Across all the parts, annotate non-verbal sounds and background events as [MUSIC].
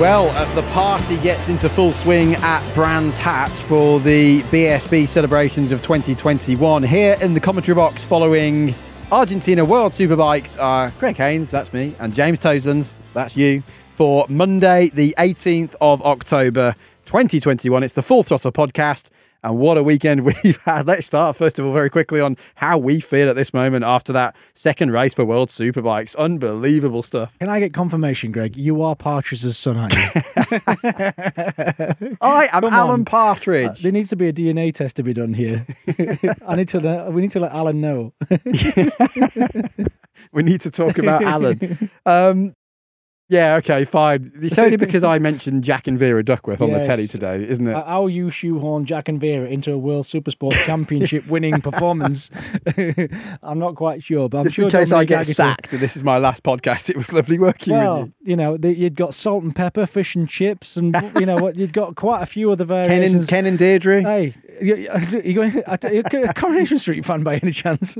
Well, as the party gets into full swing at Brands Hatch for the BSB celebrations of 2021, here in the commentary box following Argentina World Superbikes are Greg Haines, that's me, and James Toseland, that's you, for Monday, the 18th of October 2021. It's the Full Throttle podcast. And what a weekend [LAUGHS] we've had. Let's start, first of all, very quickly on how we feel at this moment after that second race for World Superbikes. Unbelievable stuff. Can I get confirmation, Greg? You are Partridge's son, aren't you? [LAUGHS] I am Come Alan on. Partridge. Uh, there needs to be a DNA test to be done here. [LAUGHS] I need to. know- We need to let Alan know. we need to talk about Alan. Um, yeah, okay, fine. It's only because I [LAUGHS] mentioned Jack and Vera Duckworth on the Yes. telly today, isn't it? How you shoehorn Jack and Vera into a World Supersport [LAUGHS] Championship winning [LAUGHS] performance? I'm not quite sure, but I'm Just sure. in case I Dominic get Agassiz- sacked and this is my last podcast, it was lovely working Well, with you You know, the, you'd got salt and pepper, fish and chips, and you know what? You'd got quite a few other you. Ken variations. and, Ken and Deirdre. Hey, you, you going are you a Coronation Street fan by any chance?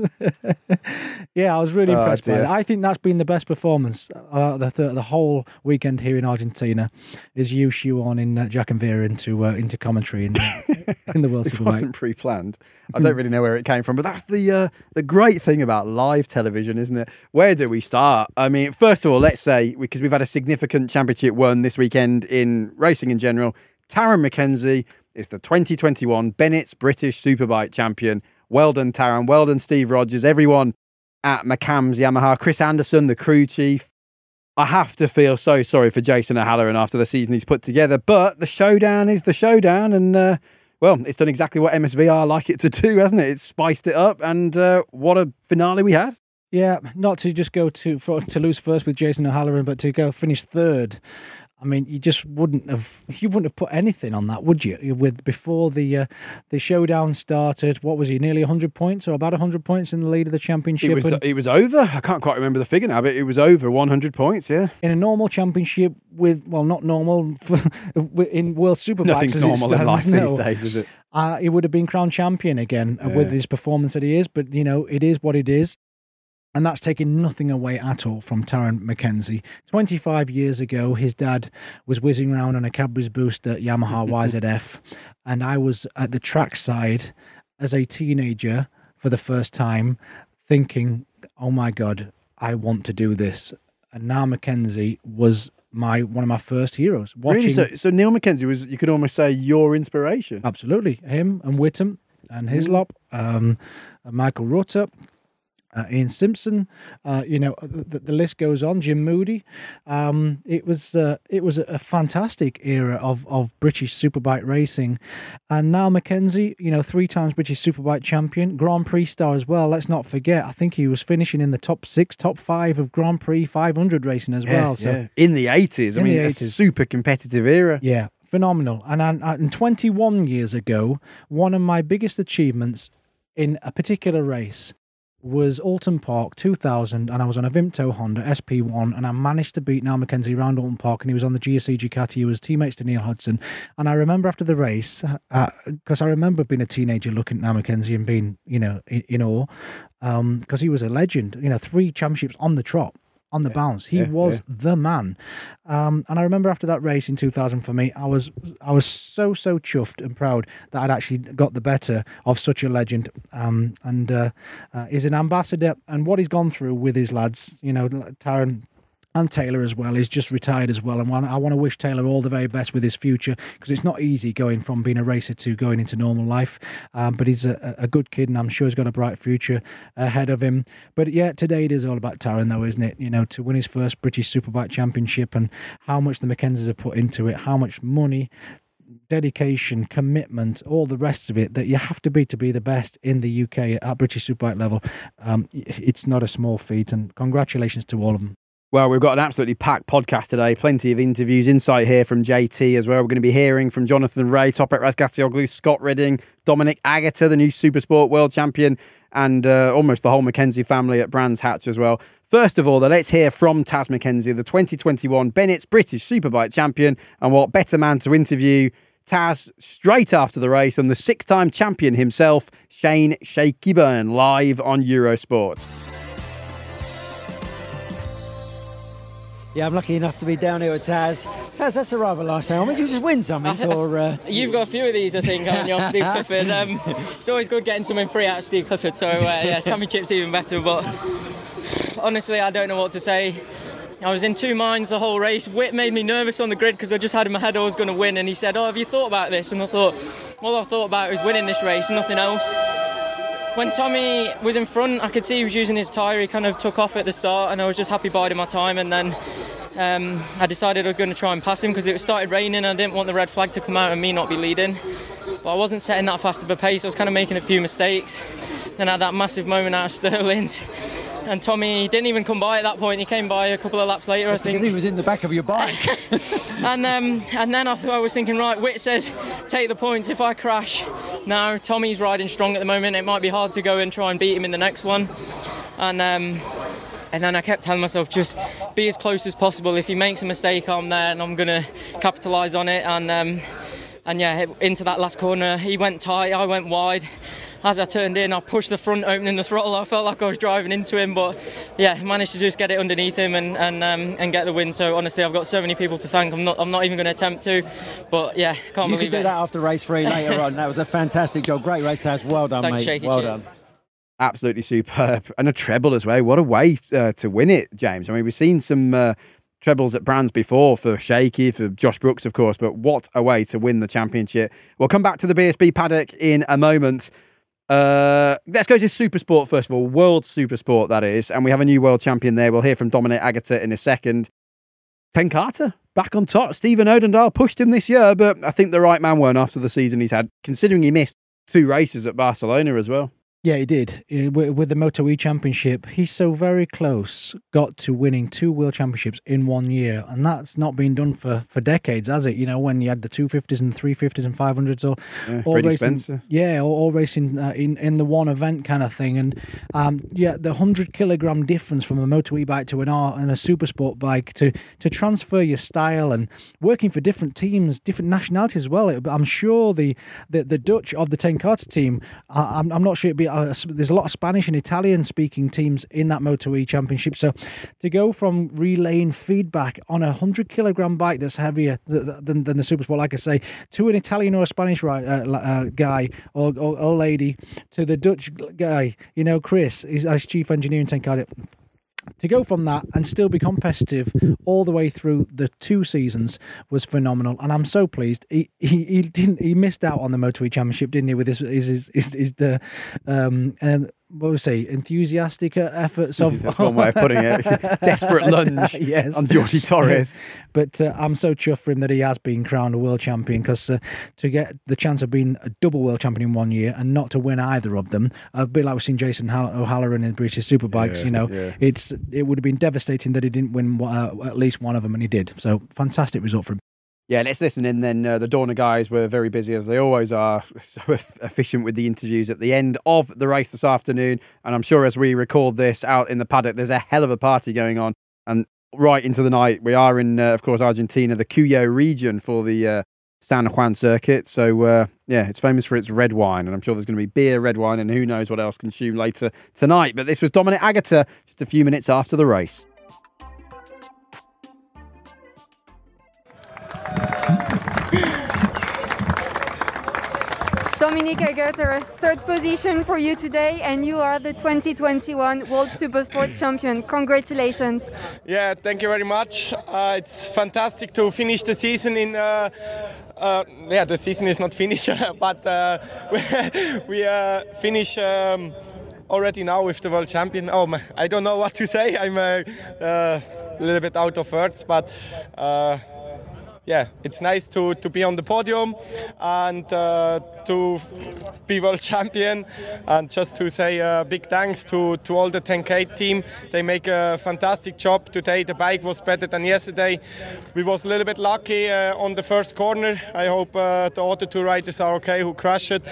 yeah, I was really Oh, impressed by dear. it. I think that's been the best performance uh, the, the the whole weekend here in Argentina. Is you shoe on in uh, Jack and Vera into uh, into commentary in, uh, [LAUGHS] in the World It wasn't pre-planned. I don't really know where it came from, but that's the uh, the great thing about live television, isn't it? Where do we start? I mean, first of all, let's say because we've had a significant championship won this weekend in racing in general. Tarran Mackenzie is the 2021 Bennett's British Superbike champion. Well done, Tarran. Well done, Steve Rodgers. Everyone at McAMS Yamaha. Chris Anderson, the crew chief. I have to feel so sorry for Jason O'Halloran after the season he's put together, but the showdown is the showdown, and uh, well, it's done exactly what MSVR like it to do, hasn't it? It's spiced it up, and uh, what a finale we had. Yeah, not to just go to for, to lose first with Jason O'Halloran, but to go finish third. I mean, you just wouldn't have you wouldn't have put anything on that, would you? With before the uh, the showdown started, what was he? Nearly hundred points, or about hundred points in the lead of the championship. It was and it was over. I can't quite remember the figure now, but it was over 100 points. Yeah, in a normal championship, with well, not normal [LAUGHS] in World Superbikes nothing's as it normal in life no. these days, is it? uh, he would have been crowned champion again uh, with his performance that he is. But you know, it is what it is, and that's taking nothing away at all from Tarran Mackenzie. Twenty-five years ago, his dad was whizzing around on a Cadbury's Booster Yamaha [LAUGHS] YZF, and I was at the trackside as a teenager for the first time, thinking, "Oh my God, I want to do this." And Niall Mackenzie was my one of my first heroes. Watching Really? So, so Niall Mackenzie was, you could almost say, your inspiration. Absolutely. Him and Whitham and Hislop, um, uh, Michael Rutter, uh, Ian Simpson, uh, you know, the, the list goes on. Jim Moody. Um, it was uh, it was a fantastic era of, of British superbike racing, and Niall Mackenzie, you know, three times British superbike champion, Grand Prix star as well. Let's not forget. I think he was finishing in the top six, top five of Grand Prix 500 racing as well. So Yeah. in the 80s. I mean, the a 80s. super competitive era. yeah, phenomenal. And, and, and 21 years ago, one of my biggest achievements in a particular race was Oulton Park 2000, and I was on a Vimto Honda SP1, and I managed to beat Niall Mackenzie around Oulton Park, and he was on the GSE Ducati. He was teammates to Neil Hodgson, and I remember after the race, uh, because I remember being a teenager looking at Niall Mackenzie and being, you know, in, in awe, um, because he was a legend. You know, three championships on the trot on the bounce. He yeah, was yeah. the man. Um, and I remember after that race in 2000 for me, I was I was so so chuffed and proud that I'd actually got the better of such a legend. Um, and uh, uh, is an ambassador, and what he's gone through with his lads, you know, Tarran and Taylor as well. He's just retired as well, and I want to wish Taylor all the very best with his future because it's not easy going from being a racer to going into normal life. Um, but he's a, a, good kid, and I'm sure he's got a bright future ahead of him. But yeah, today it is all about Tarran, though, isn't it? You know, to win his first British Superbike Championship and how much the Mackenzies have put into it, how much money dedication, commitment, all the rest of it that you have to be to be the best in the UK at British Superbike level. Um, it's not a small feat, and congratulations to all of them. Well, we've got an absolutely packed podcast today. Plenty of interviews, insight here from JT as well. We're going to be hearing from Jonathan Rea, Toprak Razgatlioglu, Scott Redding, Dominic Aegerter, the new Supersport world champion, and uh, almost the whole Mackenzie family at Brands Hatch as well. First of all, though, let's hear from Taz Mackenzie, the 2021 Bennett's British Superbike champion, and what better man to interview Taz straight after the race and the six time champion himself, Shane Shaky Byrne, live on Eurosport. Yeah, I'm lucky enough to be down here with Taz. Taz, that's a rather nice helmet. Did you just win something? [LAUGHS] Or, uh... You've got a few of these, I think, haven't you, Steve Clifford? Um, it's always good getting something free out of Steve Clifford, so uh, yeah, championship's even better. But honestly, I don't know what to say. I was in two minds the whole race. Whit made me nervous on the grid because I just had in my head I was going to win, and he said, "Oh, have you thought about this?" And I thought, all I thought about was winning this race, nothing else. When Tommy was in front, I could see he was using his tyre. He kind of took off at the start, and I was just happy biding my time. And then um, I decided I was going to try and pass him because it started raining. And I didn't want the red flag to come out and me not be leading. But I wasn't setting that fast of a pace. I was kind of making a few mistakes. Then I had that massive moment out of Stirling's and Tommy didn't even come by at that point. He came by a couple of laps later. That's I think because he was in the back of your bike. [LAUGHS] [LAUGHS] and um, and then I, I, was thinking, right, Whit says take the points. If I crash, now Tommy's riding strong at the moment. It might be hard to go and try and beat him in the next one. And um, and then I kept telling myself, just be as close as possible. If he makes a mistake, I'm there and I'm gonna capitalise on it. And um, and yeah, into that last corner, he went tight, I went wide as I turned in, I pushed the front, opening the throttle. I felt like I was driving into him, but yeah, managed to just get it underneath him and and, um, and get the win. So honestly, I've got so many people to thank. I'm not I'm not even going to attempt to, but yeah, can't believe it. you believe could do it. that after race three [LAUGHS] later on. That was a fantastic job. Great race, Taz. Well done, Thanks, mate. Shaky, well cheers. done. Absolutely superb. And a treble as well. What a way uh, to win it, James. I mean, we've seen some uh, trebles at Brands before for Shaky, for Josh Brooks, of course, but what a way to win the championship. We'll come back to the BSB paddock in a moment. Uh, let's go to Supersport first of all, World Supersport that is, and we have a new world champion there. We'll hear from Dominic Aegerter in a second. Ten Kate back on top. Steven Odendaal pushed him this year, but I think the right man won after the season he's had, considering he missed two races at Barcelona as well. Yeah, he did. Uh, With the Moto E Championship, he's so very close got to winning two World Championships in one year. And that's not been done for, for decades, has it? You know, when you had the 250s and 350s and 500s or Yeah, all Freddie racing, Spencer. Yeah, all, all racing uh, in, in the one event kind of thing. And um, yeah, the 100 kilogram difference from a Moto E bike to an R and a super sport bike to, to transfer your style and working for different teams, different nationalities as well. It- I'm sure the, the, the Dutch of the Ten Kate team, I, I'm, I'm not sure it'd be, uh, there's a lot of Spanish and Italian speaking teams in that Moto E championship. So to go from relaying feedback on a 100 kilogram bike that's heavier th- th- than, than the super sport, like I say, to an Italian or a Spanish ri- uh, uh, guy or, or, or lady, to the Dutch guy, you know, Chris, he's as chief engineer in Ten Kate to go from that and still be competitive all the way through the two seasons was phenomenal, and I'm so pleased. He he, he didn't he missed out on the Moto E Championship, didn't he? With his his his, his, the um and what was he enthusiastic efforts of That's one way of putting it. [LAUGHS] Desperate lunge [LAUGHS] yes on Jordi Torres. [LAUGHS] but uh, I'm so chuffed for him that he has been crowned a world champion because uh, to get the chance of being a double world champion in one year and not to win either of them, a bit like we've seen Jason O'Halloran in British Superbikes, Yeah, you know, yeah. it's it would have been devastating that he didn't win uh, at least one of them, and he did. So fantastic result for him. Yeah, let's listen in then. Uh, the Dorna guys were very busy, as they always are, [LAUGHS] so eff- efficient with the interviews at the end of the race this afternoon. And I'm sure as we record this out in the paddock, there's a hell of a party going on. And right into the night, we are in, uh, of course, Argentina, the Cuyo region for the uh, San Juan circuit. So, uh, yeah, it's famous for its red wine. And I'm sure there's going to be beer, red wine, and who knows what else consumed later tonight. But this was Dominic Aegerter just a few minutes after the race. Dominic Aegerter, third position for you today, and you are the 2021 World Supersport Champion. Congratulations. Yeah, thank you very much. Uh, it's fantastic to finish the season in. Uh, uh, yeah, the season is not finished, [LAUGHS] but uh, [LAUGHS] we, we finish. Um, already now with the world champion. Oh, my, I don't know what to say. I'm a, a little bit out of words, but yeah, it's nice to, to be on the podium and uh, to be world [LAUGHS] champion. And just to say a big thanks to, to all the 10K team. They make a fantastic job today. The bike was better than yesterday. We was a little bit lucky uh, on the first corner. I hope uh, the other two riders are okay who crashed it.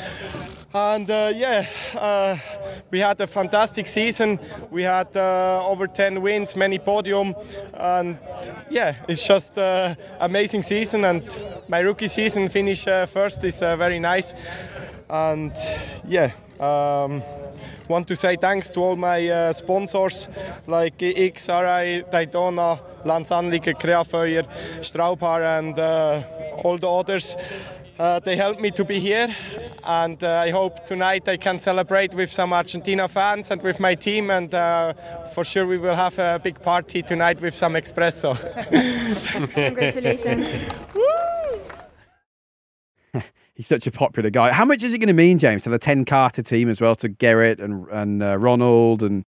And uh, yeah, uh, we had a fantastic season. We had uh, over 10 wins, many podium, and yeah, it's just an amazing season. And my rookie season finish uh, first is uh, very nice. And yeah. Um, want to say thanks to all my uh, sponsors like XRI, Daytona, Lance Anliker, Creafeuer, Straubhaar and uh, all the others. Uh, they helped me to be here, and uh, I hope tonight I can celebrate with some Argentina fans and with my team. And uh, for sure, we will have a big party tonight with some espresso. [LAUGHS] Congratulations. [LAUGHS] He's such a popular guy. How much is it going to mean, James, to the 10 Kate team as well, to Gerrit and, and uh, Ronald and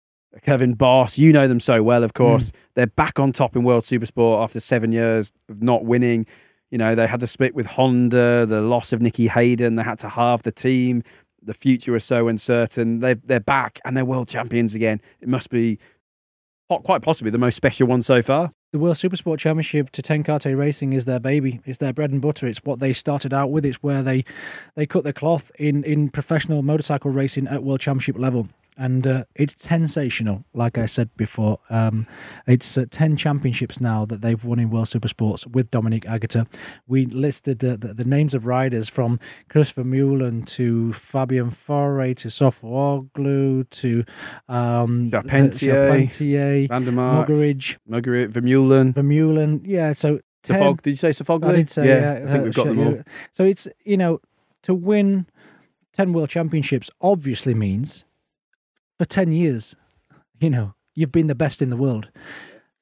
Kervin Bos? You know them so well, of course. Mm. They're back on top in World Supersport after seven years of not winning. You know, they had to split with Honda, the loss of Nicky Hayden, they had to halve the team. The future was so uncertain. They're, they're back and they're world champions again. It must be quite possibly the most special one so far. The World Supersport Championship to Ten Kate Racing is their baby. It's their bread and butter. It's what they started out with. It's where they they cut their cloth in in professional motorcycle racing at World Championship level and uh, it's sensational. Like I said before, um, it's uh, ten championships now that they've won in World Supersports with Dominic Aegerter. We listed uh, the, the, names of riders from Christopher Vermeulen to Fabien Foret to Sofuoglu to um, Charpentier, Charpentier Muggeridge, Muggeridge, Vermeulen, Vermeulen. Yeah, so. Sofog, did you say Sofuoglu? I did say, yeah. yeah I think we've got them all. So it's, you know, to win 10 world championships obviously means for 10 years, you know, you've been the best in the world.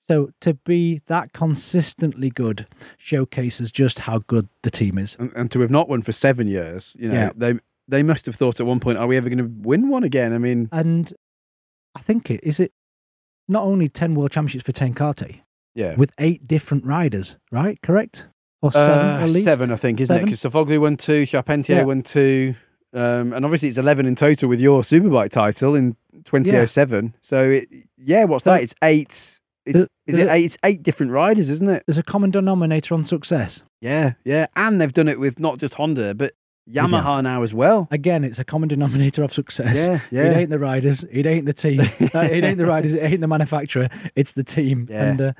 So to be that consistently good showcases just how good the team is. And, and to have not won for seven years, you know, yeah. they they must have thought at one point, are we ever going to win one again? I mean, and I think it is it not only ten world championships for ten kate, yeah, with eight different riders, right? Correct or seven uh, at least? Seven, I think, isn't seven? it? Because Sofuoglu won two, Charpentier yeah. won two. Um, and obviously, it's 11 in total with your Superbike title in 2007. Yeah. So, it, yeah, what's that? It's eight. It's, is it eight? It's eight different riders, isn't it? There's a common denominator on success. Yeah, yeah. And they've done it with not just Honda, but Yamaha now as well. Again, it's a common denominator of success. Yeah, yeah. It ain't the riders. It ain't the team. [LAUGHS] uh, it ain't the riders. It ain't the manufacturer. It's the team. Yeah. And uh,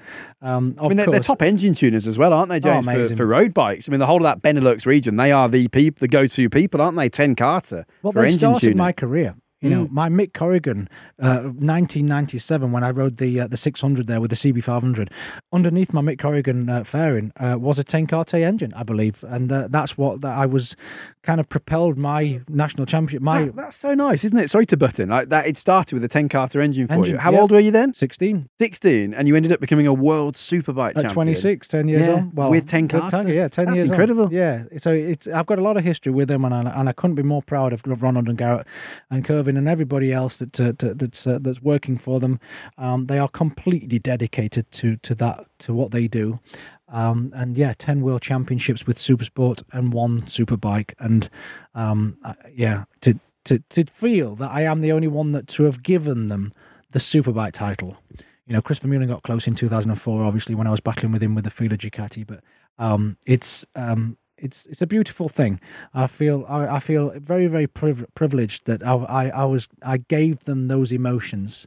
um, I mean, they're, they're, top engine tuners as well, aren't they, James? Oh, for, for, road bikes. I mean, the whole of that Benelux region, they are the people, the go-to people, aren't they? Ten Kate. Well, they engine started tuning. my career. You know, mm. my Mick Corrigan, uh, 1997, when I rode the uh, the 600 there with the CB500, underneath my Mick Corrigan uh, fairing uh, was a 10 Kate engine, I believe, and uh, that's what that I was kind of propelled my national championship. My that, that's so nice, isn't it? Sorry to button like that. It started with a 10 Kate engine for engine, you. How yeah. old were you then? 16. 16, and you ended up becoming a world superbike At champion. 26, 10 years yeah, on. Well, with 10 Kate. yeah, 10 that's years incredible. On. Yeah, so it's I've got a lot of history with them, and I, and I couldn't be more proud of Ronald and Gerrit and Kervin and everybody else that uh, that's uh, that's working for them. Um, they are completely dedicated to to that to what they do. Um, and yeah, ten world championships with Supersport and one Superbike, and um, yeah, to to to feel that I am the only one that to have given them the Superbike title. You know, Chris Vermeulen got close in 2004, obviously when I was battling with him with the Fila Ducati, but um, it's um, it's it's a beautiful thing. I feel I, I feel very very priv- privileged that I, I, I was I gave them those emotions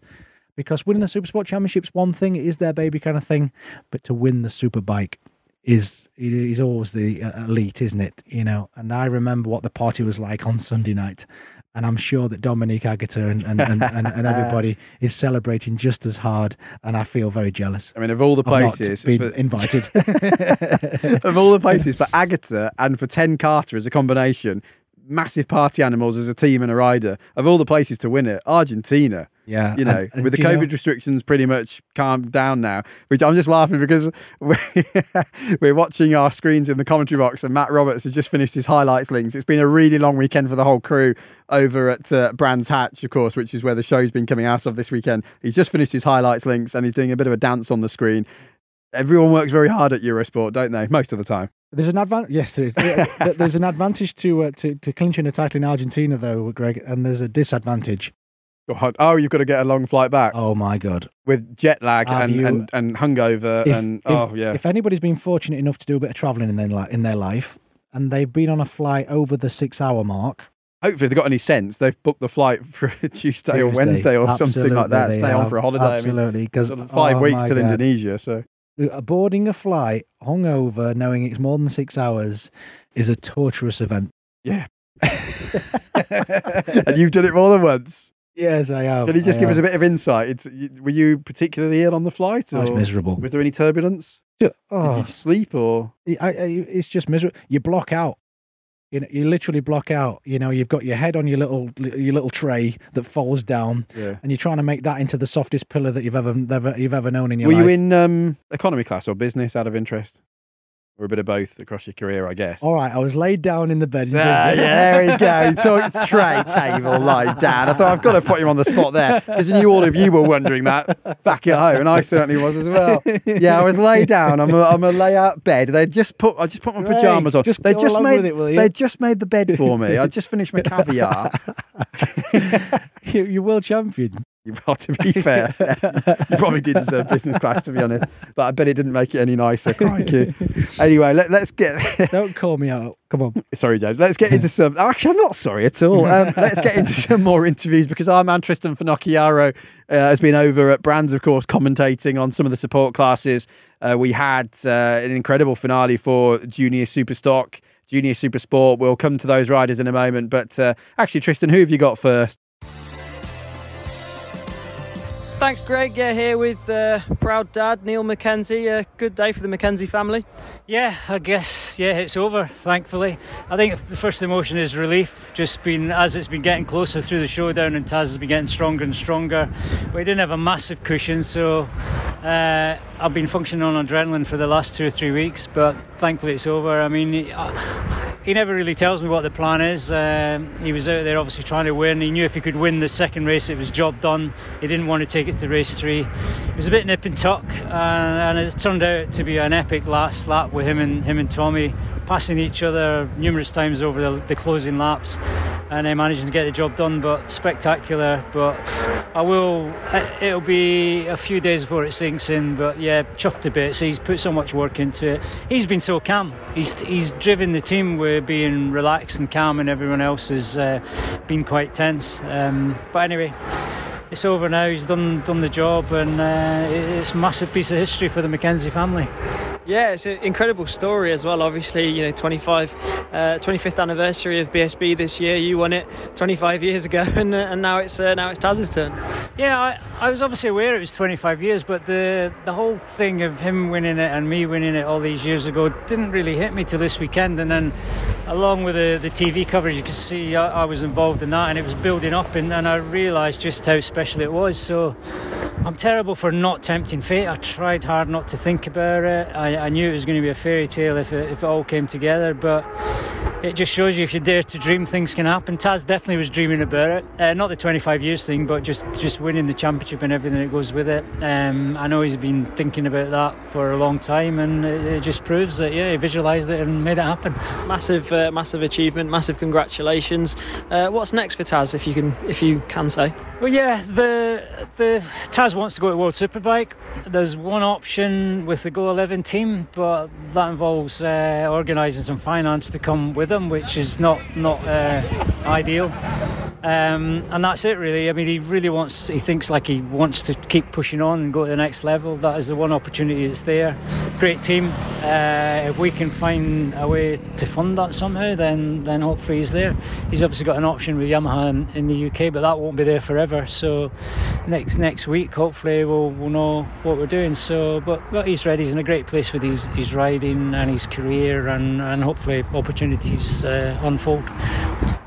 because winning the Supersport Championship's one thing, it is their baby kind of thing, but to win the Superbike is is always the uh, elite, isn't it? You know, and I remember what the party was like on Sunday night and I'm sure that Dominic Aegerter and, and, and, and, and [LAUGHS] everybody is celebrating just as hard, and I feel very jealous. I mean, of all the places, being for, invited, [LAUGHS] [LAUGHS] of all the places for Aegerter and for Ten Kate as a combination, massive party animals as a team and a rider. Of all the places to win it, Argentina. Yeah, You know, and- with the you know- COVID restrictions pretty much calmed down now, which I'm just laughing because [LAUGHS] we're, we're watching our screens in the commentary box and Matt Roberts has just finished his highlights links. It's been a really long weekend for the whole crew over at uh, Brands Hatch, of course, which is where the show's been coming out of this weekend. He's just finished his highlights links and he's doing a bit of a dance on the screen. Everyone works very hard at Eurosport, don't they? Most of the time. There's an advantage. Yes, there is. [LAUGHS] There's an advantage to, uh, to to clinching a title in Argentina, though, Greg, and there's a disadvantage. God. Oh, you've got to get a long flight back Oh my god! with jet lag Have and, you- and, and hungover If- and if- oh yeah. If anybody's been fortunate enough to do a bit of travelling in their li- in their life, and they've been on a flight over the six-hour mark, Hopefully, if they've got any sense, they've booked the flight for [LAUGHS] Tuesday or Tuesday, Wednesday or something like that. they Stay on have. for a holiday. I mean, Absolutely, because sort of five oh weeks till. Indonesia. So Uh, boarding a flight hungover, knowing it's more than six hours, is a torturous event. yeah, [LAUGHS] [LAUGHS] and you've done it more than once. Yes, I am. Can you just I give us a bit of insight? It's, were you particularly ill on the flight, I was miserable. was there any turbulence? Ju- Did Oh, you sleep or? I, I, it's just miserable. You block out. You know, you literally block out. You know, you've got your head on your little your little tray that falls down, Yeah. and you're trying to make that into the softest pillow that you've ever ever you've ever known in your Were life. Were you in um, economy class or business out of interest, or a bit of both across your career? I guess. All right, I was laid down in the bed. In Ah, yeah, there we go. [LAUGHS] Talk tray table like dad. I thought I've got to put you on the spot there because I knew all of you were wondering that back at home, and I certainly was as well. Yeah, I was laid down on a, on a layout bed. They just put I just put my pajamas on. just they just made with it, will you? they just made the bed for me. I just finished my caviar. [LAUGHS] you, you're world champion. Well, to be fair, [LAUGHS] you probably did deserve business class to be honest, but I bet it didn't make it any nicer. Crikey. Anyway, let, let's get. [LAUGHS] Don't call me out. Come on. Sorry, James. Let's get into some. Actually, I'm not sorry at all. Um, [LAUGHS] let's get into some more interviews because our man Tristan Finocchiaro uh, has been over at Brands, of course, commentating on some of the support classes. Uh, we had uh, an incredible finale for Junior Superstock, Junior Super Sport. We'll come to those riders in a moment. But uh, actually, Tristan, who have you got first? Thanks, Greg. Yeah, here with uh, proud dad Niall Mackenzie. A good day for the McKenzie family. Yeah, I guess yeah, it's over. Thankfully, I think the first emotion is relief. Just been as it's been getting closer through the showdown, and Taz has been getting stronger and stronger. But he didn't have a massive cushion, so uh, I've been functioning on adrenaline for the last two or three weeks. But thankfully, it's over. I mean, he, uh, he never really tells me what the plan is. Um, he was out there obviously trying to win. He knew if he could win the second race, it was job done. He didn't want to take it to race three. It was a bit nip and tuck, uh, and it turned out to be an epic last lap with him and him and Tommy passing each other numerous times over the, the closing laps, and then managing to get the job done. But spectacular. But I will. It'll be a few days before it sinks in. But yeah, chuffed a bit. So He's put so much work into it. He's been so calm. He's he's driven the team with being relaxed and calm, and everyone else has uh, been quite tense. Um, but anyway. It's over now. He's done done the job, and uh, it's a massive piece of history for the Mackenzie family. Yeah, it's an incredible story as well. Obviously, you know, 25, uh, 25th anniversary of BSB this year. You won it 25 years ago, [LAUGHS] and, uh, and now it's uh, now it's Taz's turn. Yeah, I, I was obviously aware it was 25 years, but the the whole thing of him winning it and me winning it all these years ago didn't really hit me till this weekend. And then, along with the, the TV coverage, you could see I, I was involved in that, and it was building up, and, and I realised just how special it was. So I'm terrible for not tempting fate. I tried hard not to think about it. I, I knew it was going to be a fairy tale if it, if it all came together, but it just shows you if you dare to dream, things can happen. Taz definitely was dreaming about it. Uh, not the 25 years thing, but just, just winning the championship and everything that goes with it. Um, I know he's been thinking about that for a long time, and it, it just proves that, yeah, he visualised it and made it happen. Massive, uh, massive achievement. Massive congratulations. Uh, what's next for Taz, if you can, if you can say? Well, yeah, the the Taz wants to go to World Superbike. There's one option with the GoEleven team, but that involves uh, organising some finance to come with them, which is not not uh, ideal. Um, and that's it, really. I mean, he really wants. He thinks like he wants to keep pushing on and go to the next level. That is the one opportunity that's there. Great team. Uh, if we can find a way to fund that somehow, then then hopefully he's there. He's obviously got an option with Yamaha in, in the UK, but that won't be there forever. So next next week, hopefully we'll we'll know what we're doing. So, but but he's ready. He's in a great place with his his riding and his career, and and hopefully opportunities uh, unfold.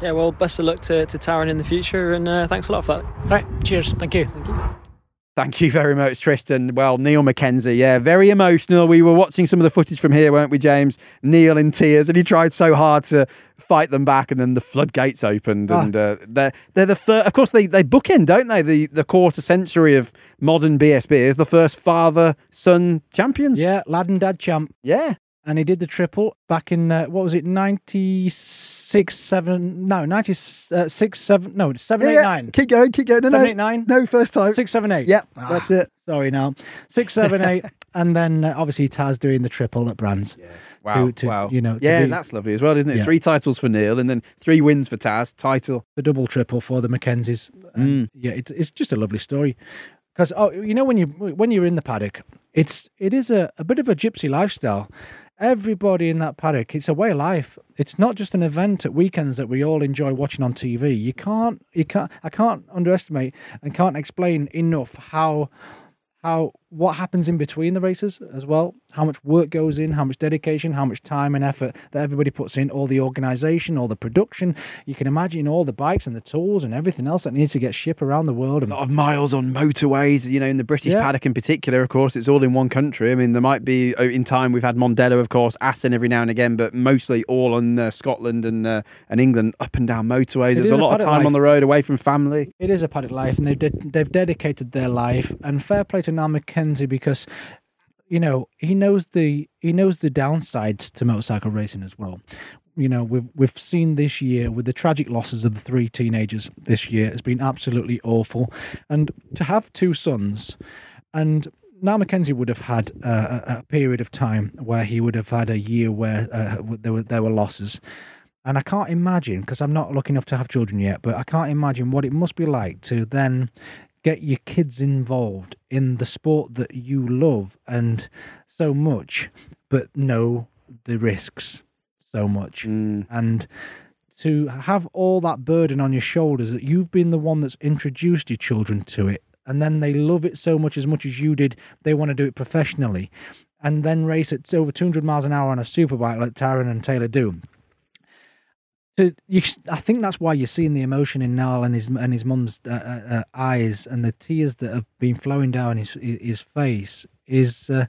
Yeah, well, best of luck to, to Tarran in the future, and uh, thanks a lot for that. All right, cheers. Thank you. Thank you. Thank you very much, Tristan. Well, Niall Mackenzie, yeah, very emotional. We were watching some of the footage from here, weren't we, James? Niall in tears, and he tried so hard to fight them back, and then the floodgates opened, Ah. and uh, they're they're the first. Of course, they they bookend, don't they? The the quarter century of modern BSB is the first father son champions. Yeah, lad and dad champ. Yeah. And he did the triple back in, uh, what was it, 96, 7, no, 96, 7, no, 7, Yeah, eight, yeah. nine. Keep going, keep going. No, Seven, no, eight, nine? no, first time. 6, 7, 8. Yep, Ah, that's it. Sorry now. 6, 7, 8. [LAUGHS] and then uh, obviously Taz doing the triple at Brands. Wow, to, to, wow. You know, yeah, be that's lovely as well, isn't it? Yeah. Three titles for Niall, and then three wins for Taz. Title. the double triple for the Mackenzies. Mm. Yeah, it's it's just a lovely story. Because oh, you know when you when you're in the paddock, it's it is a, a bit of a gypsy lifestyle. Everybody in that paddock, it's a way of life. It's not just an event at weekends that we all enjoy watching on TV. You can't you can't I can't underestimate and can't explain enough how how what happens in between the races as well how much work goes in how much dedication how much time and effort that everybody puts in all the organization all the production you can imagine all the bikes and the tools and everything else that needs to get shipped around the world and A lot of miles on motorways, you know, in the British Yeah. paddock in particular, of course, it's all in one country. I mean, there might be, oh, in time, we've had Mondello, of course, Assen every now and again, but mostly all on uh, Scotland and uh, and England, up and down motorways. It There's a a lot of time on the road away from family. It is a paddock life, and they've de- they've dedicated their life. And fair play to Niall Because, you know, he knows the he knows the downsides to motorcycle racing as well. You know, we've we've seen this year with the tragic losses of the three teenagers this year has been absolutely awful, and to have two sons, and. Niall Mackenzie would have had a, a period of time where he would have had a year where uh, there were there were losses, and I can't imagine because I'm not lucky enough to have children yet, but I can't imagine what it must be like to then get your kids involved in the sport that you love and so much, but know the risks so much. Mm. And to have all that burden on your shoulders that you've been the one that's introduced your children to it, and then they love it so much as much as you did, they want to do it professionally, and then race at over 200 miles an hour on a superbike like Tarran and Taylor do you, I think that's why you're seeing the emotion in Niall and his and his mum's uh, uh, uh, eyes and the tears that have been flowing down his his face is uh,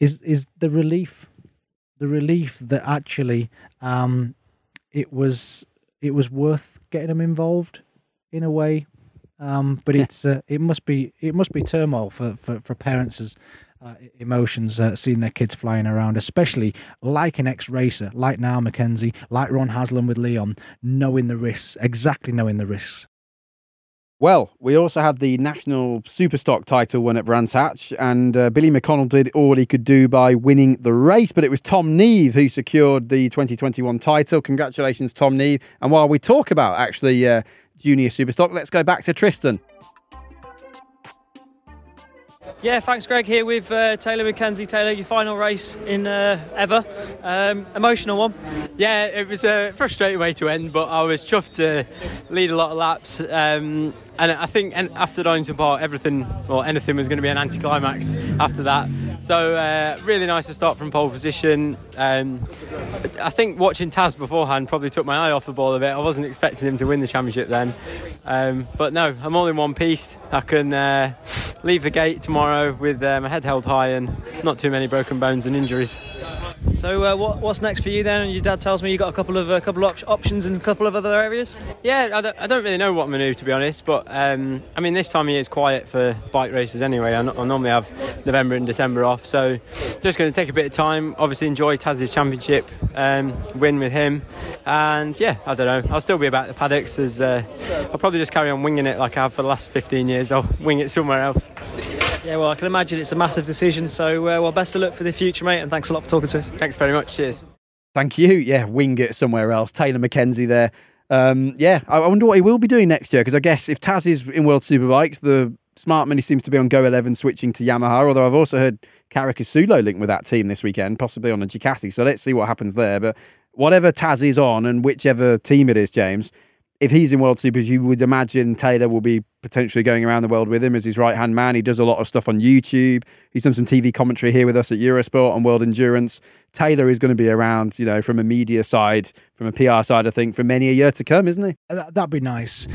is is the relief, the relief that actually um, it was it was worth getting him involved in a way. Um, but it's uh, it must be it must be turmoil for for, for parents as uh, emotions uh, seeing their kids flying around, especially like an ex-racer, like Niall Mackenzie, like Ron Haslam with Leon, knowing the risks, exactly knowing the risks. Well, we also had the national superstock title won at Brands Hatch, and uh, Billy McConnell did all he could do by winning the race, but it was Tom Neave who secured the 2021 title. Congratulations, Tom Neave. And while we talk about actually uh, junior superstock, let's go back to Tristan. Yeah, thanks, Greg. Here with uh, Taylor McKenzie. Taylor, your final race in uh, ever. Um, emotional one. Yeah, it was a frustrating way to end, but I was chuffed to lead a lot of laps. Um, and I think after Donington Park, everything or anything was going to be an anticlimax after that. So uh, really nice to start from pole position. Um, I think watching Taz beforehand probably took my eye off the ball a bit. I wasn't expecting him to win the championship then, um, but no, I'm all in one piece. I can uh, leave the gate tomorrow with uh, my head held high and not too many broken bones and injuries. So, uh, what, what's next for you then? Your dad tells me you got a couple of a couple of op- options in a couple of other areas. Yeah, I don't, I don't really know what I'm going to do to be honest, but um, I mean, this time of year is quiet for bike races anyway. I, n- I normally have November and December off, so just going to take a bit of time, obviously enjoy Taz's championship, um, win with him, and yeah, I don't know, I'll still be about the paddocks. There's, uh, I'll probably just carry on winging it like I have for the last 15 years. I'll [LAUGHS] wing it somewhere else. Yeah, well, I can imagine it's a massive decision. So, uh, well, best of luck for the future, mate, and thanks a lot for talking to us. Thanks very much. Cheers. Thank you. Yeah, wing it somewhere else. Taylor McKenzie there. Um, yeah, I wonder what he will be doing next year because I guess if Taz is in World Superbikes, the smart money seems to be on GoEleven switching to Yamaha. Although I've also heard Caricasulo linked with that team this weekend, possibly on a Ducati. So let's see what happens there. But whatever Taz is on and whichever team it is, James, if he's in World Supers, you would imagine Taylor will be potentially going around the world with him as his right hand man. He does a lot of stuff on YouTube. He's done some TV commentary here with us at Eurosport on World Endurance. Taylor is going to be around, you know, from a media side, from a PR side, I think, for many a year to come, isn't he? That, that'd be nice.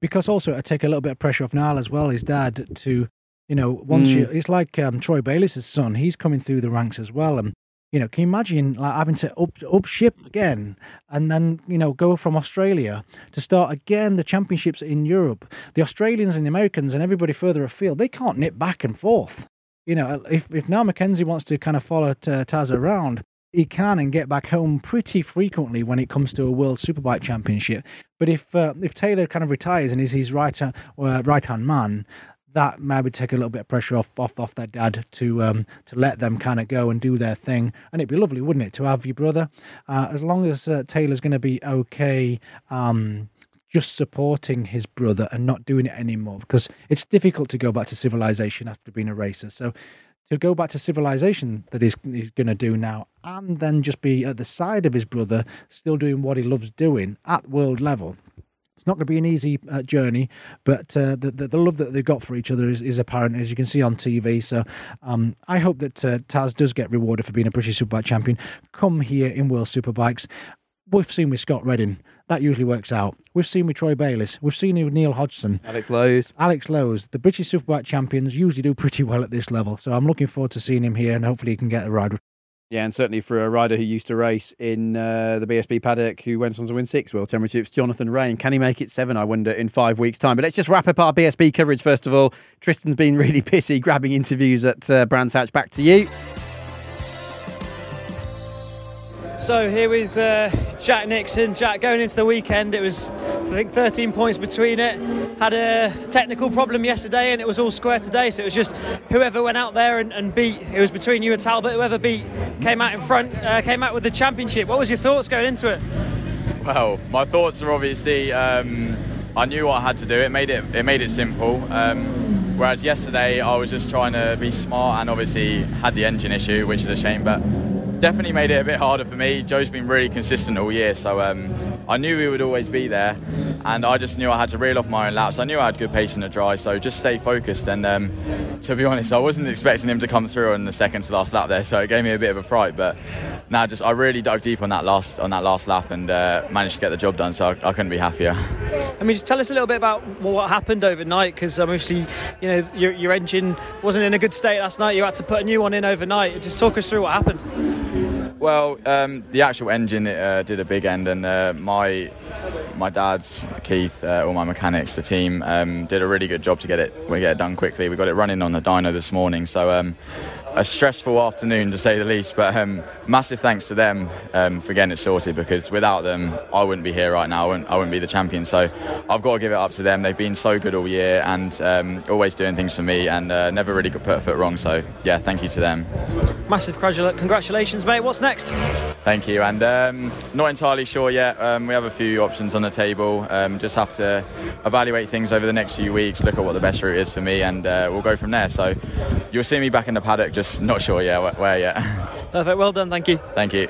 Because also, I take a little bit of pressure off Niall as well, his dad, to, you know, once Mm. you, it's like um, Troy Bayliss' son, he's coming through the ranks as well. And, you know, can you imagine like having to up, up ship again and then, you know, go from Australia to start again the championships in Europe? The Australians and the Americans and everybody further afield, they can't nip back and forth. You know, if, if Niall Mackenzie wants to kind of follow Taz around, he can and get back home pretty frequently when it comes to a World Superbike Championship. But if uh, if Taylor kind of retires and is his right uh, right hand man, that maybe take a little bit of pressure off off, off their dad to um, to let them kind of go and do their thing. And it'd be lovely, wouldn't it, to have your brother, uh, as long as uh, Taylor's going to be okay. Um, just supporting his brother and not doing it anymore because it's difficult to go back to civilization after being a racer. So to go back to civilization that he's, he's going to do now and then just be at the side of his brother, still doing what he loves doing at world level. It's not going to be an easy uh, journey, but uh, the, the the love that they've got for each other is, is apparent, as you can see on TV. So um, I hope that uh, Taz does get rewarded for being a British Superbike champion. Come here in World Superbikes. We've seen with Scott Redding. That usually works out. We've seen with Troy Bayliss. We've seen with Neil Hodgson. Alex Lowes. Alex Lowes. The British Superbike champions usually do pretty well at this level. So I'm looking forward to seeing him here and hopefully he can get a ride. Yeah, and certainly for a rider who used to race in uh, the BSB paddock, who went on to win six World Championships, Jonathan Rea. Can he make it seven, I wonder, in five weeks' time? But let's just wrap up our BSB coverage first of all. Tristan's been [LAUGHS] really pissy grabbing interviews at uh, Brands Hatch. Back to you. So here with uh, Jack Nixon. Jack, going into the weekend, it was I think 13 points between it. Had a technical problem yesterday, and it was all square today. So it was just whoever went out there and, and beat. It was between you and Talbot. Whoever beat came out in front, uh, came out with the championship. What was your thoughts going into it? Well, my thoughts are obviously um, I knew what I had to do. It made it it made it simple. Um, whereas yesterday I was just trying to be smart and obviously had the engine issue, which is a shame, but definitely made it a bit harder for me. Joe's been really consistent all year, so um, I knew he would always be there, and I just knew I had to reel off my own laps. I knew I had good pace in the dry, so just stay focused. And um, to be honest, I wasn't expecting him to come through on the second to last lap there, so it gave me a bit of a fright. But now, just I really dug deep on that last on that last lap and uh, managed to get the job done. So I, I couldn't be happier. I mean, just tell us a little bit about what happened overnight, because obviously, you know, your, your engine wasn't in a good state last night. You had to put a new one in overnight. Just talk us through what happened. Well, um, the actual engine uh, did a big end, and uh, my my dad's Keith, uh, all my mechanics, the team um, did a really good job to get it we get it done quickly. We got it running on the dyno this morning, so. Um, a stressful afternoon to say the least, but um, massive thanks to them um, for getting it sorted because without them, I wouldn't be here right now. I wouldn't, I wouldn't be the champion. So I've got to give it up to them. They've been so good all year and um, always doing things for me and uh, never really got put a foot wrong. So yeah, thank you to them. Massive congratulations, mate. What's next? Thank you. And um, not entirely sure yet. Um, we have a few options on the table. Um, just have to evaluate things over the next few weeks, look at what the best route is for me, and uh, we'll go from there. So you'll see me back in the paddock, just not sure yet where, where yet. Perfect. Well done. Thank you. Thank you.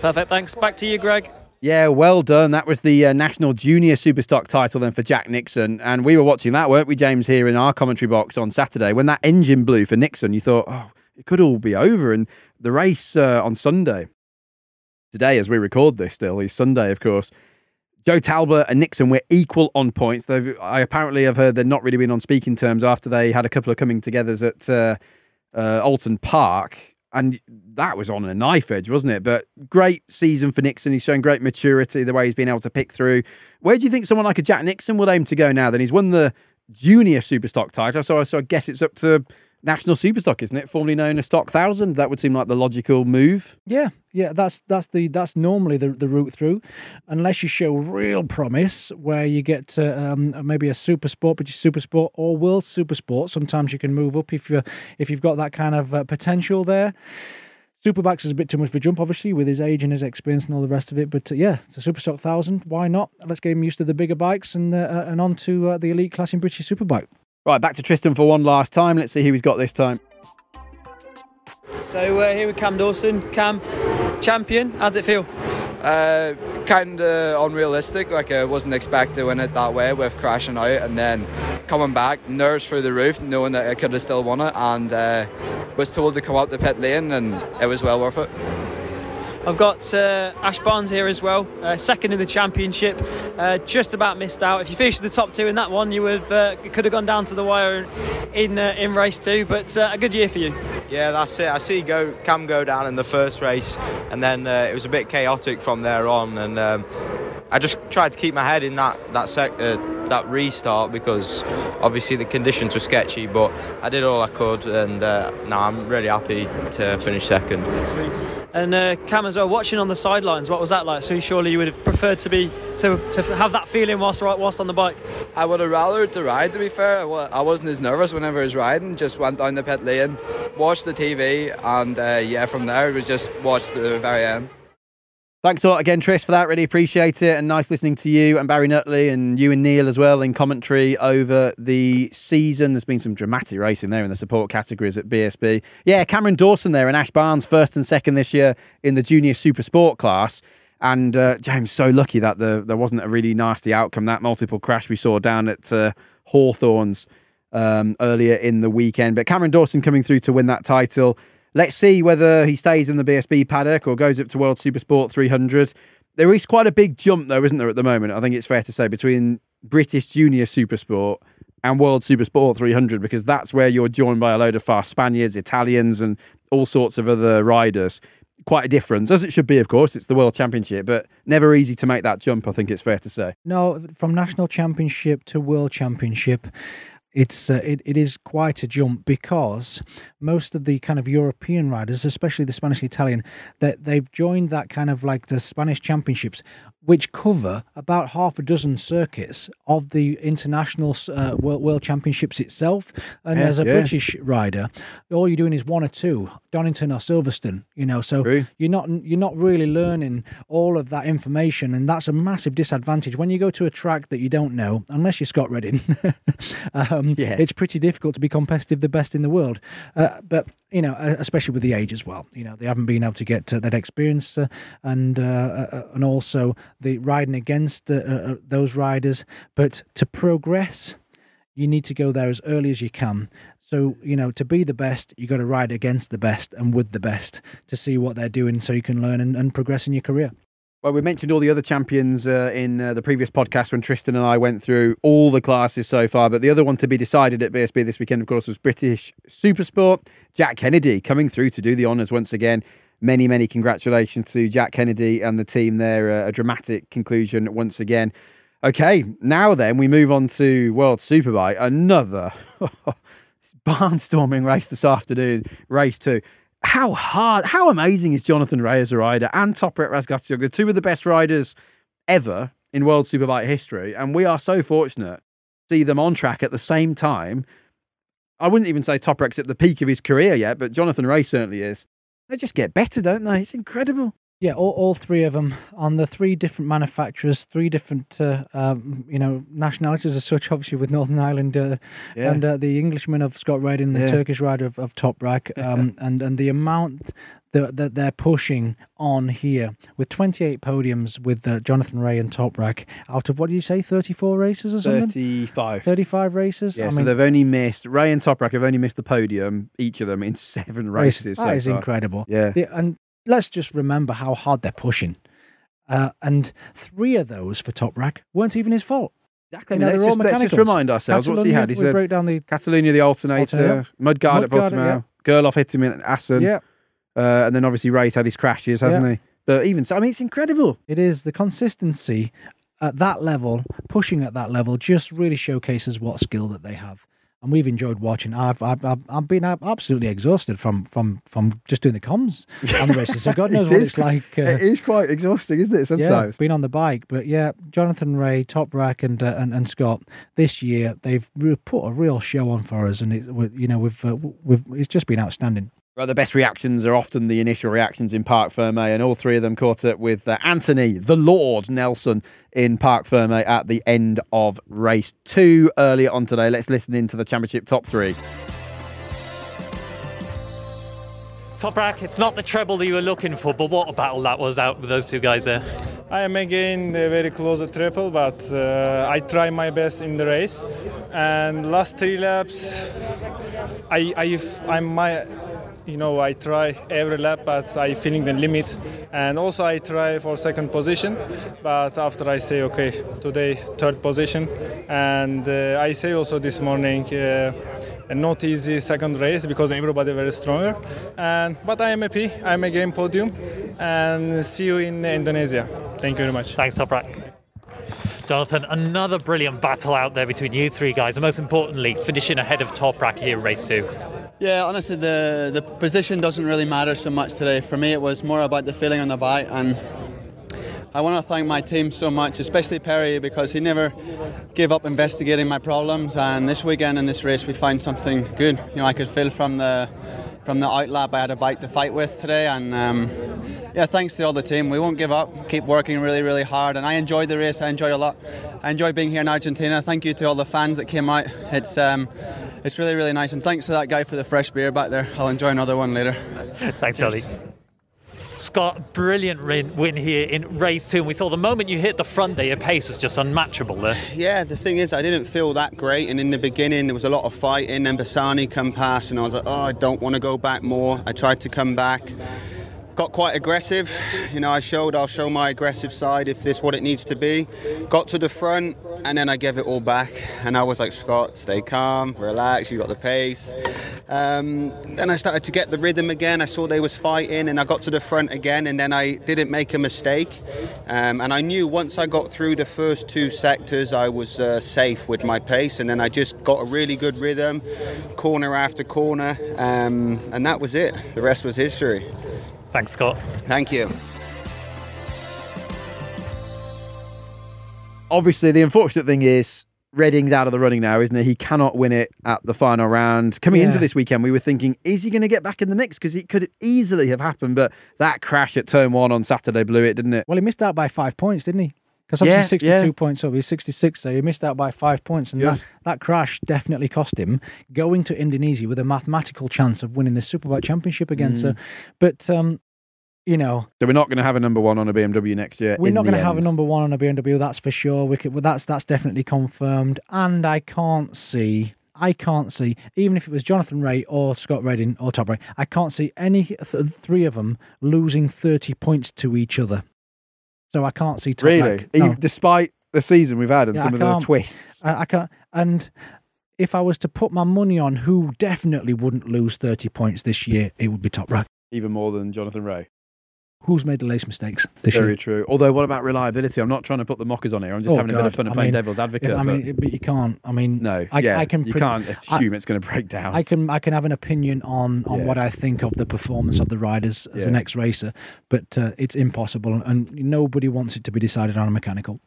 Perfect. Thanks. Back to you, Greg. Yeah, well done. That was the uh, National Junior Superstock title then for Jack Nixon. And we were watching that, weren't we, James, here in our commentary box on Saturday. When that engine blew for Nixon, you thought, oh, it could all be over. And the race uh, on Sunday, today as we record this still, is Sunday, of course. Joe Talbot and Nixon were equal on points. They've, I apparently have heard they've not really been on speaking terms after they had a couple of coming togethers at uh, uh, Oulton Park. And that was on a knife edge, wasn't it? But great season for Nixon. He's shown great maturity, the way he's been able to pick through. Where do you think someone like a Jack Nixon would aim to go now? Then he's won the junior Superstock title, so, so I guess it's up to National Superstock, isn't it? Formerly known as Stock Thousand. That would seem like the logical move. Yeah, yeah, that's that's the that's normally the, the route through, unless you show real promise, where you get uh, um, maybe a super sport, British super sport, or world super sport. Sometimes you can move up if you if you've got that kind of uh, potential there. Superbikes is a bit too much a jump, obviously, with his age and his experience and all the rest of it. But uh, yeah, it's a Superstock thousand. Why not? Let's get him used to the bigger bikes and uh, uh, and on to uh, the elite class in British Superbike. Right, back to Tristan for one last time. Let's see who he's got this time. So uh, here with Cam Dawson. Cam, champion. How does it feel? Uh, kind of unrealistic. Like I wasn't expecting to win it that way with crashing out and then coming back, nerves through the roof, knowing that I could have still won it, and uh, was told to come up the pit lane, and it was well worth it. I've got uh, Ash Barnes here as well, uh, second in the championship. Uh, just about missed out. If you finished the top two in that one, you would uh, could have gone down to the wire in uh, in race two. But uh, a good year for you. Yeah, that's it. I see go Cam go down in the first race, and then it was a bit chaotic from there on. And um, I just tried to keep my head in that that that restart because obviously the conditions were sketchy. But I did all I could, and now I'm really happy to finish second. And uh, Cam as well, watching on the sidelines, what was that like? So surely you would have preferred to be to, to have that feeling whilst whilst on the bike. I would have rather to ride. To be fair, I wasn't as nervous whenever I was riding. Just went down the pit lane, watched the TV, and uh, yeah, from there it was just watched the very end. Thanks a lot again, Tris, for that. Really appreciate it. And nice listening to you and Barry Nutley and you and Neil as well in commentary over the season. There's been some dramatic racing there in the support categories at BSB. Yeah, Cameron Dawson there and Ash Barnes, first and second this year in the junior super sport class. And uh, James, so lucky that the, there wasn't a really nasty outcome. That multiple crash we saw down at uh, Hawthorns um, earlier in the weekend. But Cameron Dawson coming through to win that title. Let's see whether he stays in the BSB paddock or goes up to World Supersport 300. There is quite a big jump, though, isn't there, at the moment? I think it's fair to say between British Junior Supersport and World Supersport 300 because that's where you're joined by a load of fast Spaniards, Italians, and all sorts of other riders. Quite a difference, as it should be, of course. It's the World Championship, but never easy to make that jump, I think it's fair to say. No, from National Championship to World Championship, it's uh, it, it is quite a jump because most of the kind of European riders, especially the Spanish Italian, that they've joined that kind of like the Spanish championships, which cover about half a dozen circuits of the international uh, world, world championships itself. And yeah, as a yeah. British rider, all you're doing is one or two, Donington or Silverstone. You know, so True. you're not you're not really learning all of that information, and that's a massive disadvantage when you go to a track that you don't know, unless you're Scott Redding. [LAUGHS] um, yeah. it's pretty difficult to be competitive, the best in the world. Uh, but you know, especially with the age as well. You know, they haven't been able to get uh, that experience, uh, and uh, uh and also the riding against uh, uh, those riders. But to progress, you need to go there as early as you can. So you know, to be the best, you got to ride against the best and with the best to see what they're doing, so you can learn and, and progress in your career. Well, we mentioned all the other champions uh, in uh, the previous podcast when Tristan and I went through all the classes so far. But the other one to be decided at BSB this weekend, of course, was British Supersport. Jack Kennedy coming through to do the honours once again. Many, many congratulations to Jack Kennedy and the team there. Uh, a dramatic conclusion once again. Okay, now then, we move on to World Superbike. Another [LAUGHS] barnstorming race this afternoon, race two how hard, how amazing is Jonathan Rea as a rider and Toprak Razgatlioglu, two of the best riders ever in World Superbike history. And we are so fortunate to see them on track at the same time. I wouldn't even say Toprak's at the peak of his career yet, but Jonathan Rea certainly is. They just get better, don't they? It's incredible. Yeah, all, all three of them on the three different manufacturers, three different uh, um, you know nationalities as such. [LAUGHS] Obviously, with Northern Ireland uh, yeah. and uh, the Englishman of Scott Redding, the yeah. Turkish rider of, of Toprak, [LAUGHS] um, and and the amount that, that they're pushing on here with 28 podiums with uh, Jonathan Rea and Toprak out of what do you say 34 races or something 35 35 races yeah I so mean, they've only missed Rea and Toprak have only missed the podium each of them in seven races that so is far. incredible yeah the, and let's just remember how hard they're pushing. Uh, and three of those for Toprak weren't even his fault. Exactly. You know, let's, just, let's, just, remind ourselves Catalunya, what's he had. He said broke down the Catalunya, the alternator, alternator. Mudguard, Mudguard at Portimao, yeah. Gerloff hit him in Assen. Yeah. Uh, and then obviously Rea's had his crashes, hasn't yeah. he? But even so, I mean, it's incredible. It is the consistency at that level, pushing at that level, just really showcases what skill that they have and we've enjoyed watching. I've I've I've been absolutely exhausted from from from just doing the comms on the races. So God [LAUGHS] knows what it's like. Uh, it is quite exhausting, isn't it? Sometimes yeah, being on the bike, but yeah, Jonathan Rea, Toprak, and uh, and and Scott this year they've put a real show on for us, and it you know we've uh, we've it's just been outstanding. Well, the best reactions are often the initial reactions in Parc Ferme, and all three of them caught up with uh, Anthony, the Lord Nelson, in Parc Ferme at the end of race two earlier on today. Let's listen into the championship top three. Toprak, it's not the treble that you were looking for, but what a battle that was out with those two guys there. I am again uh, very close to triple, but uh, I try my best in the race. And last three laps, I, I, I'm my, you know, I try every lap, but I feeling the limit. And also I try for second position, but after I say, okay, today third position. And uh, I say also this morning, uh, not easy second race because everybody very stronger. And but I am happy. I'm again podium, and see you in Indonesia. Thank you very much. Thanks, Toprak. Jonathan, another brilliant battle out there between you three guys, and most importantly, finishing ahead of Toprak here in race two. Yeah, honestly, the the position doesn't really matter so much today. For me, it was more about the feeling on the bike, and I want to thank my team so much, especially Pere, because he never gave up investigating my problems. And this weekend in this race, we found something good. You know, I could feel from the from the outlap I had a bike to fight with today, and um, yeah, thanks to all the team. We won't give up. Keep working really, really hard. And I enjoyed the race. I enjoyed a lot. I enjoyed being here in Argentina. Thank you to all the fans that came out. It's um, it's really, really nice. And thanks to that guy for the fresh beer back there. I'll enjoy another one later. Thanks, Ollie. Scott, brilliant win, win here in race two. And we saw the moment you hit the front there, your pace was just unmatchable there. Yeah, the thing is, I didn't feel that great. And in the beginning, there was a lot of fighting. And Bassani come past, and I was like, oh, I don't want to go back more. I tried to come back. Got quite aggressive. You know, I showed I'll show my aggressive side if this what it needs to be. Got to the front, and then I gave it all back. And I was like, Scott, stay calm, relax, you got the pace. Um, then I started to get the rhythm again. I saw they was fighting, and I got to the front again, and then I didn't make a mistake. Um, and I knew once I got through the first two sectors, I was uh, safe with my pace, and then I just got a really good rhythm, corner after corner, um, and that was it. The rest was history. Thanks, Scott. Thank you. Obviously, the unfortunate thing is Redding's out of the running now, isn't he? He cannot win it at the final round. Coming into this weekend, we were thinking, is he going to get back in the mix? Because it could easily have happened, but that crash at turn one on Saturday blew it, didn't it? Well, he missed out by five points, didn't he? Because Yeah, obviously 62 yeah. points over, he's 66, so he missed out by five points. And Yes. that, that crash definitely cost him going to Indonesia with a mathematical chance of winning the Superbike Championship again. So, Mm. but, um, you know, So we're not going to have a number one on a BMW next year. we're not going to have a number one on a BMW, that's for sure. We could, well, that's that's definitely confirmed. And I can't see, I can't see, even if it was Jonathan Rea or Scott Redding or Toprak, I can't see any th- three of them losing 30 points to each other. So I can't see Top Really? Even No. despite the season we've had and Yeah, some I of the twists. I, I can't. And if I was to put my money on who definitely wouldn't lose 30 points this year, it would be Toprak. Even more than Jonathan Rea. Who's made the least mistakes this Very year? true. Although, what about reliability? I'm not trying to put the mockers on here. I'm just Oh, having a bit of fun and playing mean, devil's advocate. I but- mean, but you can't. I mean, no, I, yeah, I can. you pre- can't I- assume it's going to break down. I can I can have an opinion on on Yeah. what I think of the performance of the riders as Yeah. an ex racer, but uh, it's impossible, and nobody wants it to be decided on a mechanical.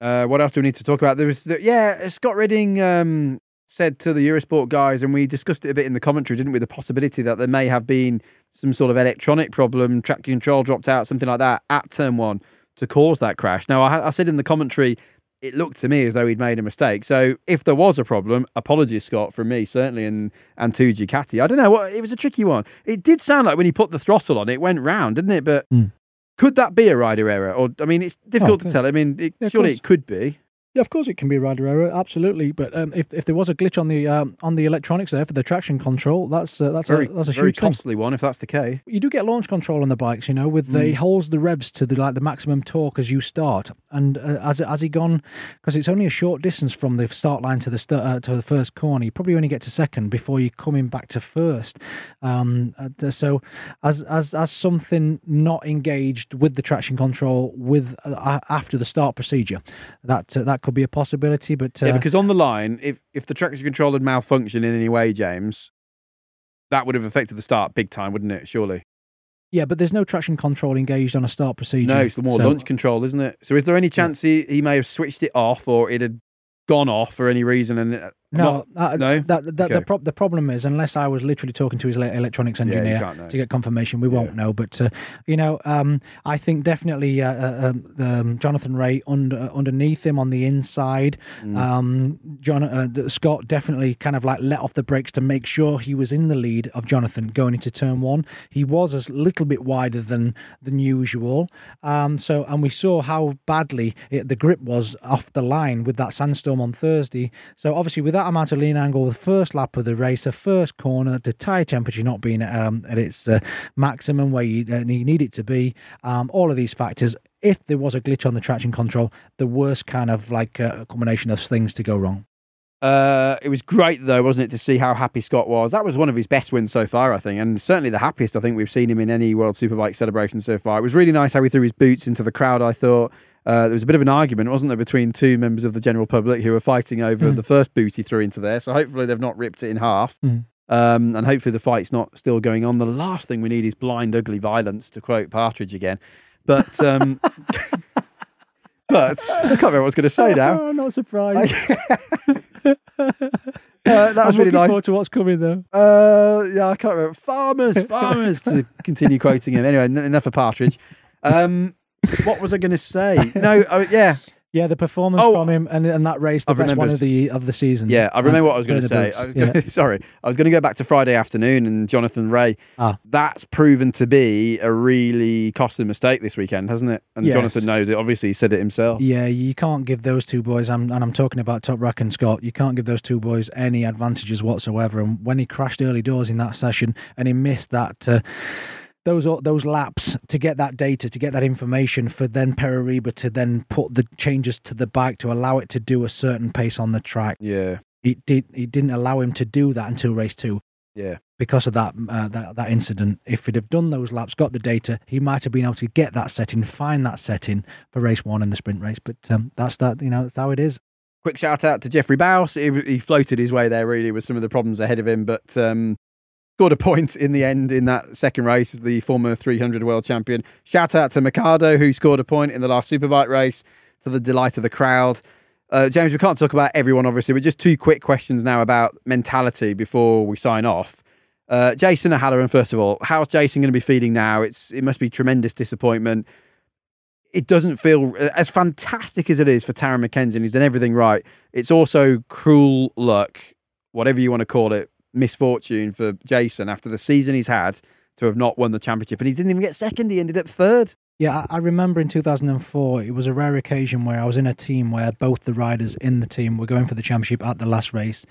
Uh, what else do we need to talk about? There was, the, yeah, Scott Redding um, said to the Eurosport guys, and we discussed it a bit in the commentary, didn't we? The possibility that there may have been some sort of electronic problem, track control dropped out, something like that at turn one to cause that crash. Now, I, I said in the commentary, it looked to me as though he'd made a mistake. So if there was a problem, apologies, Scott, from me certainly, and and to Ducati. I don't know what it was a tricky one. It did sound like when he put the throttle on, it went round, didn't it? But could that be a rider error? Or I mean, it's difficult to tell. I mean, it, Yeah, surely it could be. Yeah, of course it can be a rider error, absolutely. But um, if, if there was a glitch on the um, on the electronics there for the traction control, that's uh, that's very, a that's a very huge thing. costly one if that's the case. You do get launch control on the bikes, you know, with the Mm. holds the revs to the like the maximum torque as you start. And uh, has has he gone? Because it's only a short distance from the start line to the st- uh, to the first corner. You probably only get to second before you're coming back to first. Um, uh, so as as as something not engaged with the traction control with uh, after the start procedure, that uh, that could be a possibility. But uh, yeah, because on the line, if if the traction control had malfunctioned in any way, James, that would have affected the start big time, wouldn't it? Surely. yeah, but there's no traction control engaged on a start procedure. No, it's the more So- launch control, isn't it? So is there any chance he, he may have switched it off or it had gone off for any reason and No, uh, no? That, that, Okay. the, prob- the problem is, unless I was literally talking to his electronics engineer can't to get confirmation, we won't know. But uh, you know, um, I think definitely uh, uh, um, um, Jonathan Rea under uh, underneath him on the inside. Mm. Um, John uh, Scott definitely kind of like let off the brakes to make sure he was in the lead of Jonathan going into turn one. He was a little bit wider than than usual. Um, so, and we saw how badly it, the grip was off the line with that sandstorm on Thursday. So, obviously, with that amount of lean angle, the first lap of the race, the first corner, the tyre temperature not being um, at its uh, maximum where you, uh, you need it to be, um, all of these factors. If there was a glitch on the traction control, the worst kind of like uh, combination of things to go wrong. Uh, it was great though, wasn't it, to see how happy Scott was? That was one of his best wins so far, I think, and certainly the happiest I think we've seen him in any World Superbike celebration so far. It was really nice how he threw his boots into the crowd. I thought uh, there was a bit of an argument, wasn't there, between two members of the general public who were fighting over Mm. the first boot he threw into there. So hopefully they've not ripped it in half. Mm. Um, and hopefully the fight's not still going on. The last thing we need is blind, ugly violence, to quote Partridge again. But um, [LAUGHS] but I can't remember what I was going to say now. I'm [LAUGHS] not surprised. [LAUGHS] Uh, that was I'm really looking nice. forward to what's coming though. Uh, yeah, I can't remember. Farmers, farmers. to continue quoting him. Anyway, en- enough of Partridge. Um, what was I going to say? [LAUGHS] No, uh, yeah, Yeah, the performance Oh, from him and, and that race, the I've best one of the of the season. yeah. I remember what I was going to say. I was Yeah. gonna, [LAUGHS] sorry, I was going to go back to Friday afternoon and Jonathan Rea. Ah. That's proven to be a really costly mistake this weekend, hasn't it? And Yes. Jonathan knows it. Obviously, he said it himself. Yeah, you can't give those two boys, I'm, and I'm talking about Toprak and Scott, you can't give those two boys any advantages whatsoever. And when he crashed early doors in that session and he missed that, uh, those those laps to get that data, to get that information for then Pere Riba to then put the changes to the bike to allow it to do a certain pace on the track. Yeah, It did. It didn't allow him to do that until race two. yeah. because of that, uh, that that incident. If he'd have done those laps, got the data, he might have been able to get that setting, find that setting for race one and the sprint race. But um, that's that. You know, that's how it is. Quick shout out to Jeffrey Buis. He, he floated his way there really with some of the problems ahead of him, but um, scored a point in the end in that second race as the former 300 world champion. Shout out to Mercado who scored a point in the last Superbike race to the delight of the crowd. Uh, James, we can't talk about everyone obviously, but just two quick questions now about mentality before we sign off. Uh, Jason O'Halloran, first of all, how's Jason going to be feeling now? It's it must be tremendous disappointment. It doesn't feel as fantastic as it is for Tarran Mackenzie. and He's done everything right. It's also cruel luck, whatever you want to call it, misfortune for Jason after the season he's had to have not won the championship, and he didn't even get second. He ended up third. Yeah, I remember in 2004, it was a rare occasion where I was in a team where both the riders in the team were going for the championship at the last race.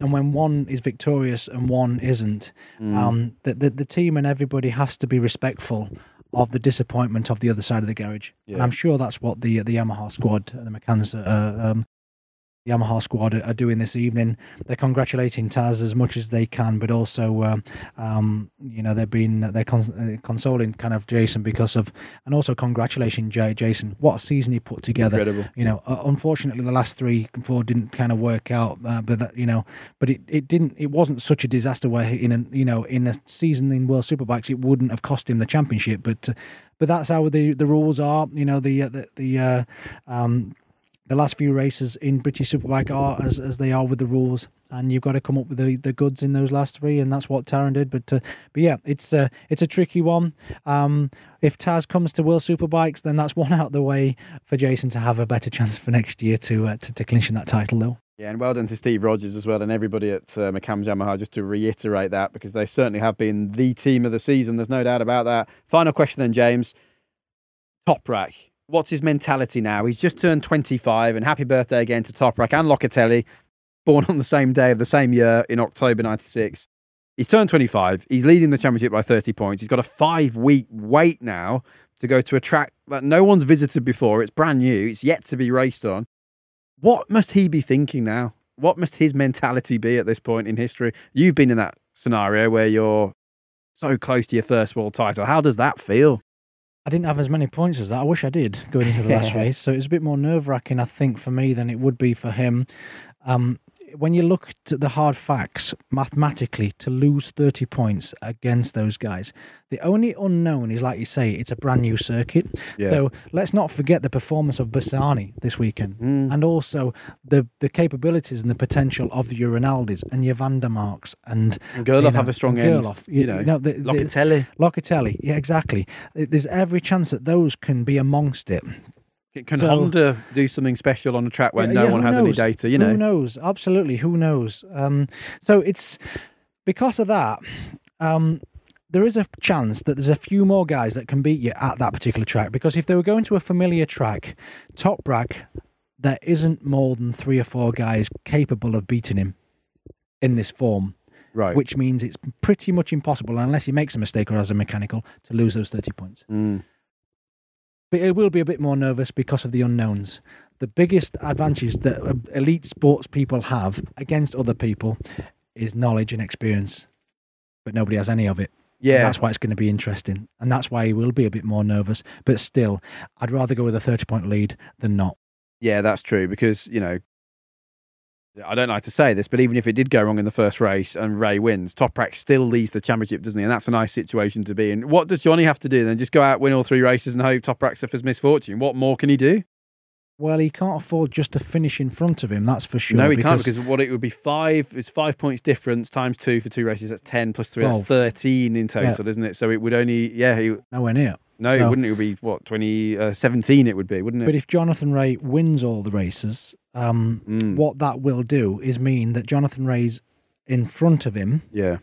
And when one is victorious and one isn't, Mm. um, the, the, the team and everybody has to be respectful of the disappointment of the other side of the garage. And I'm sure that's what the the Yamaha squad, and the McAMS, uh, um, Yamaha squad are, are doing this evening. They're congratulating Taz as much as they can, but also, um, um, you know, they've been they're con- uh, consoling kind of Jason because of, and also congratulating J- Jason. What a season he put together. Incredible. You know, uh, unfortunately, the last three and four didn't kind of work out, uh, but that, you know, but it, it didn't. It wasn't such a disaster where in a you know in a season in World Superbikes it wouldn't have cost him the championship, but. Uh, but that's how the the rules are. You know the uh, the the uh, um, the last few races in British Superbike are as, as they are with the rules, and you've got to come up with the, the goods in those last three, and that's what Tarran did. But uh, but yeah, it's uh, it's a tricky one. Um, if Taz comes to World Superbikes, then that's [LAUGHS] one out the way for Jason to have a better chance for next year to uh, to, to clinching that title, though. Yeah, and well done to Steve Rodgers as well, and everybody at uh, McAMS Yamaha, just to reiterate that, because they certainly have been the team of the season. There's no doubt about that. Final question then, James. Toprak, what's his mentality now? He's just turned 25, and happy birthday again to Toprak and Locatelli, born on the same day of the same year in October 96. He's turned 25. He's leading the championship by 30 points. He's got a five week wait now to go to a track that no one's visited before. It's brand new, it's yet to be raced on. What must he be thinking now? What must his mentality be at this point in history? You've been in that scenario where you're so close to your first world title. How does that feel? I didn't have as many points as that. I wish I did going into the last [LAUGHS] race. So it was a bit more nerve wracking, I think, for me than it would be for him. Um, when you look at the hard facts mathematically, to lose 30 points against those guys, the only unknown is, like you say, it's a brand new circuit. Yeah. So let's not forget the performance of Bassani this weekend, Mm. and also the the capabilities and the potential of your Rinaldis and your Van der Marks and And Gerloff you know, have a strong end, Gerloff, you know, the, the- Locatelli. Locatelli, yeah, exactly. There's every chance that those can be amongst it. Can So- Honda do something special on a track when Yeah, no yeah, one has any data? You know, who knows? Absolutely, who knows? Um, so it's because of that. Um, there is a chance that there's a few more guys that can beat you at that particular track because if they were going to a familiar track, Toprak, there isn't more than three or four guys capable of beating him in this form. Right. Which means it's pretty much impossible, unless he makes a mistake or has a mechanical, to lose those 30 points. Mm. But it will be a bit more nervous because of the unknowns. The biggest advantage that uh, elite sports people have against other people is knowledge and experience, but nobody has any of it. And Yeah. that's why it's going to be interesting, and that's why he will be a bit more nervous. But still, I'd rather go with a thirty-point lead than not. Yeah, that's true because you know. I don't like to say this, but even if it did go wrong in the first race and Rea wins, Toprak still leads the championship, doesn't he? And that's a nice situation to be in. What does Johnny have to do then? Just go out, win all three races, and hope Toprak suffers misfortune. What more can he do? Well, he can't afford just to finish in front of him. That's for sure. no, he can't because what it would be five. It's five points difference times two for two races. That's ten plus three. Twelve. That's thirteen in total, isn't it? So it would only yeah. He, nowhere near. No, it wouldn't. It would be what 20, uh, 17 It would be, wouldn't it? But if Jonathan Rea wins all the races, um, Mm. what that will do is mean that Jonathan Rea's in front of him yeah,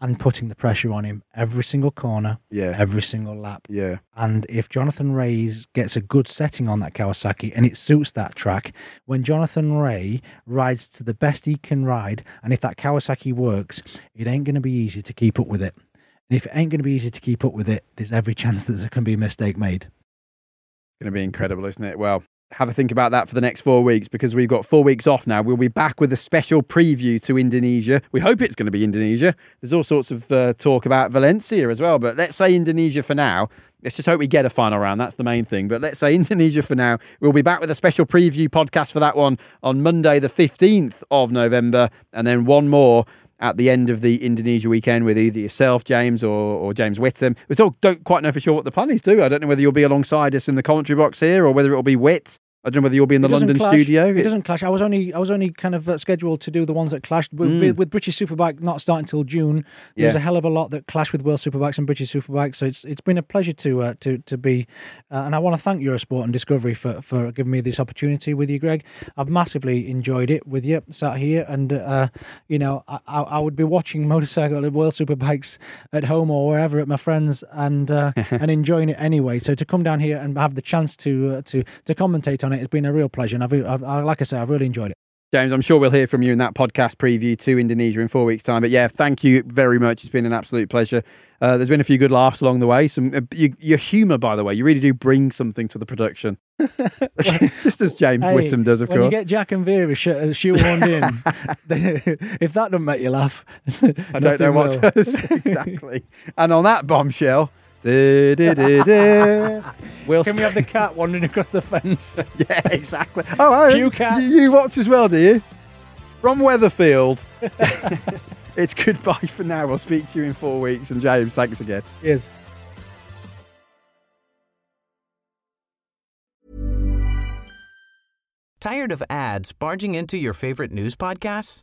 and putting the pressure on him every single corner, yeah, every single lap. yeah, And if Jonathan Rea gets a good setting on that Kawasaki and it suits that track, when Jonathan Rea rides to the best he can ride, and if that Kawasaki works, it ain't going to be easy to keep up with it. And if it ain't going to be easy to keep up with it, there's every chance that there can be a mistake made. going to be incredible, isn't it? Well, have a think about that for the next four weeks because we've got four weeks off now. We'll be back with a special preview to Indonesia. We hope it's going to be Indonesia. There's all sorts of uh, talk about Valencia as well, but let's say Indonesia for now. Let's just hope we get a final round. That's the main thing. But let's say [LAUGHS] Indonesia for now. We'll be back with a special preview podcast for that one on Monday, the 15th of November, and then one more at the end of the Indonesia weekend with either yourself, James, or, or James Whitham. We still don't quite know for sure what the plan is, do? I don't know whether you'll be alongside us in the commentary box here or whether it'll be Whit. I don't know whether you'll be in the London clash. studio. It doesn't clash. I was only I was only kind of uh, scheduled to do the ones that clashed with, Mm. with, British Superbike not starting until June. There's Yeah. a hell of a lot that clash with World Superbikes and British Superbikes. So it's it's been a pleasure to uh, to to be, uh, and I want to thank Eurosport and Discovery for for giving me this opportunity with you, Greg. I've massively enjoyed it with you sat here, and uh, you know I, I would be watching motorcycle and [LAUGHS] World Superbikes at home or wherever at my friends and uh, [LAUGHS] and enjoying it anyway. So to come down here and have the chance to uh, to to commentate on it has been a real pleasure. And I've, I've, I, like I say, I've really enjoyed it. James, I'm sure we'll hear from you in that podcast preview to Indonesia in four weeks' time. But yeah, thank you very much. It's been an absolute pleasure. Uh, there's been a few good laughs along the way. Some uh, you, your humour, by the way, you really do bring something to the production. [LAUGHS] [LAUGHS] Just as James Hey, Whitham does, of when you course. get Jack and Vera sh- uh, shoehorned in, [LAUGHS] if that doesn't make you laugh, I don't know what does exactly. And on that bombshell, du- du- du- du, [LAUGHS] we'll Can we have the cat wandering across the fence? [LAUGHS] yeah, exactly. [LAUGHS] Oh, Cue cat. You, you watch as well, do you? From Weatherfield. it's goodbye for now. We'll speak to you in four weeks. And James, thanks again. Yes. Tired of ads barging into your favorite news podcasts?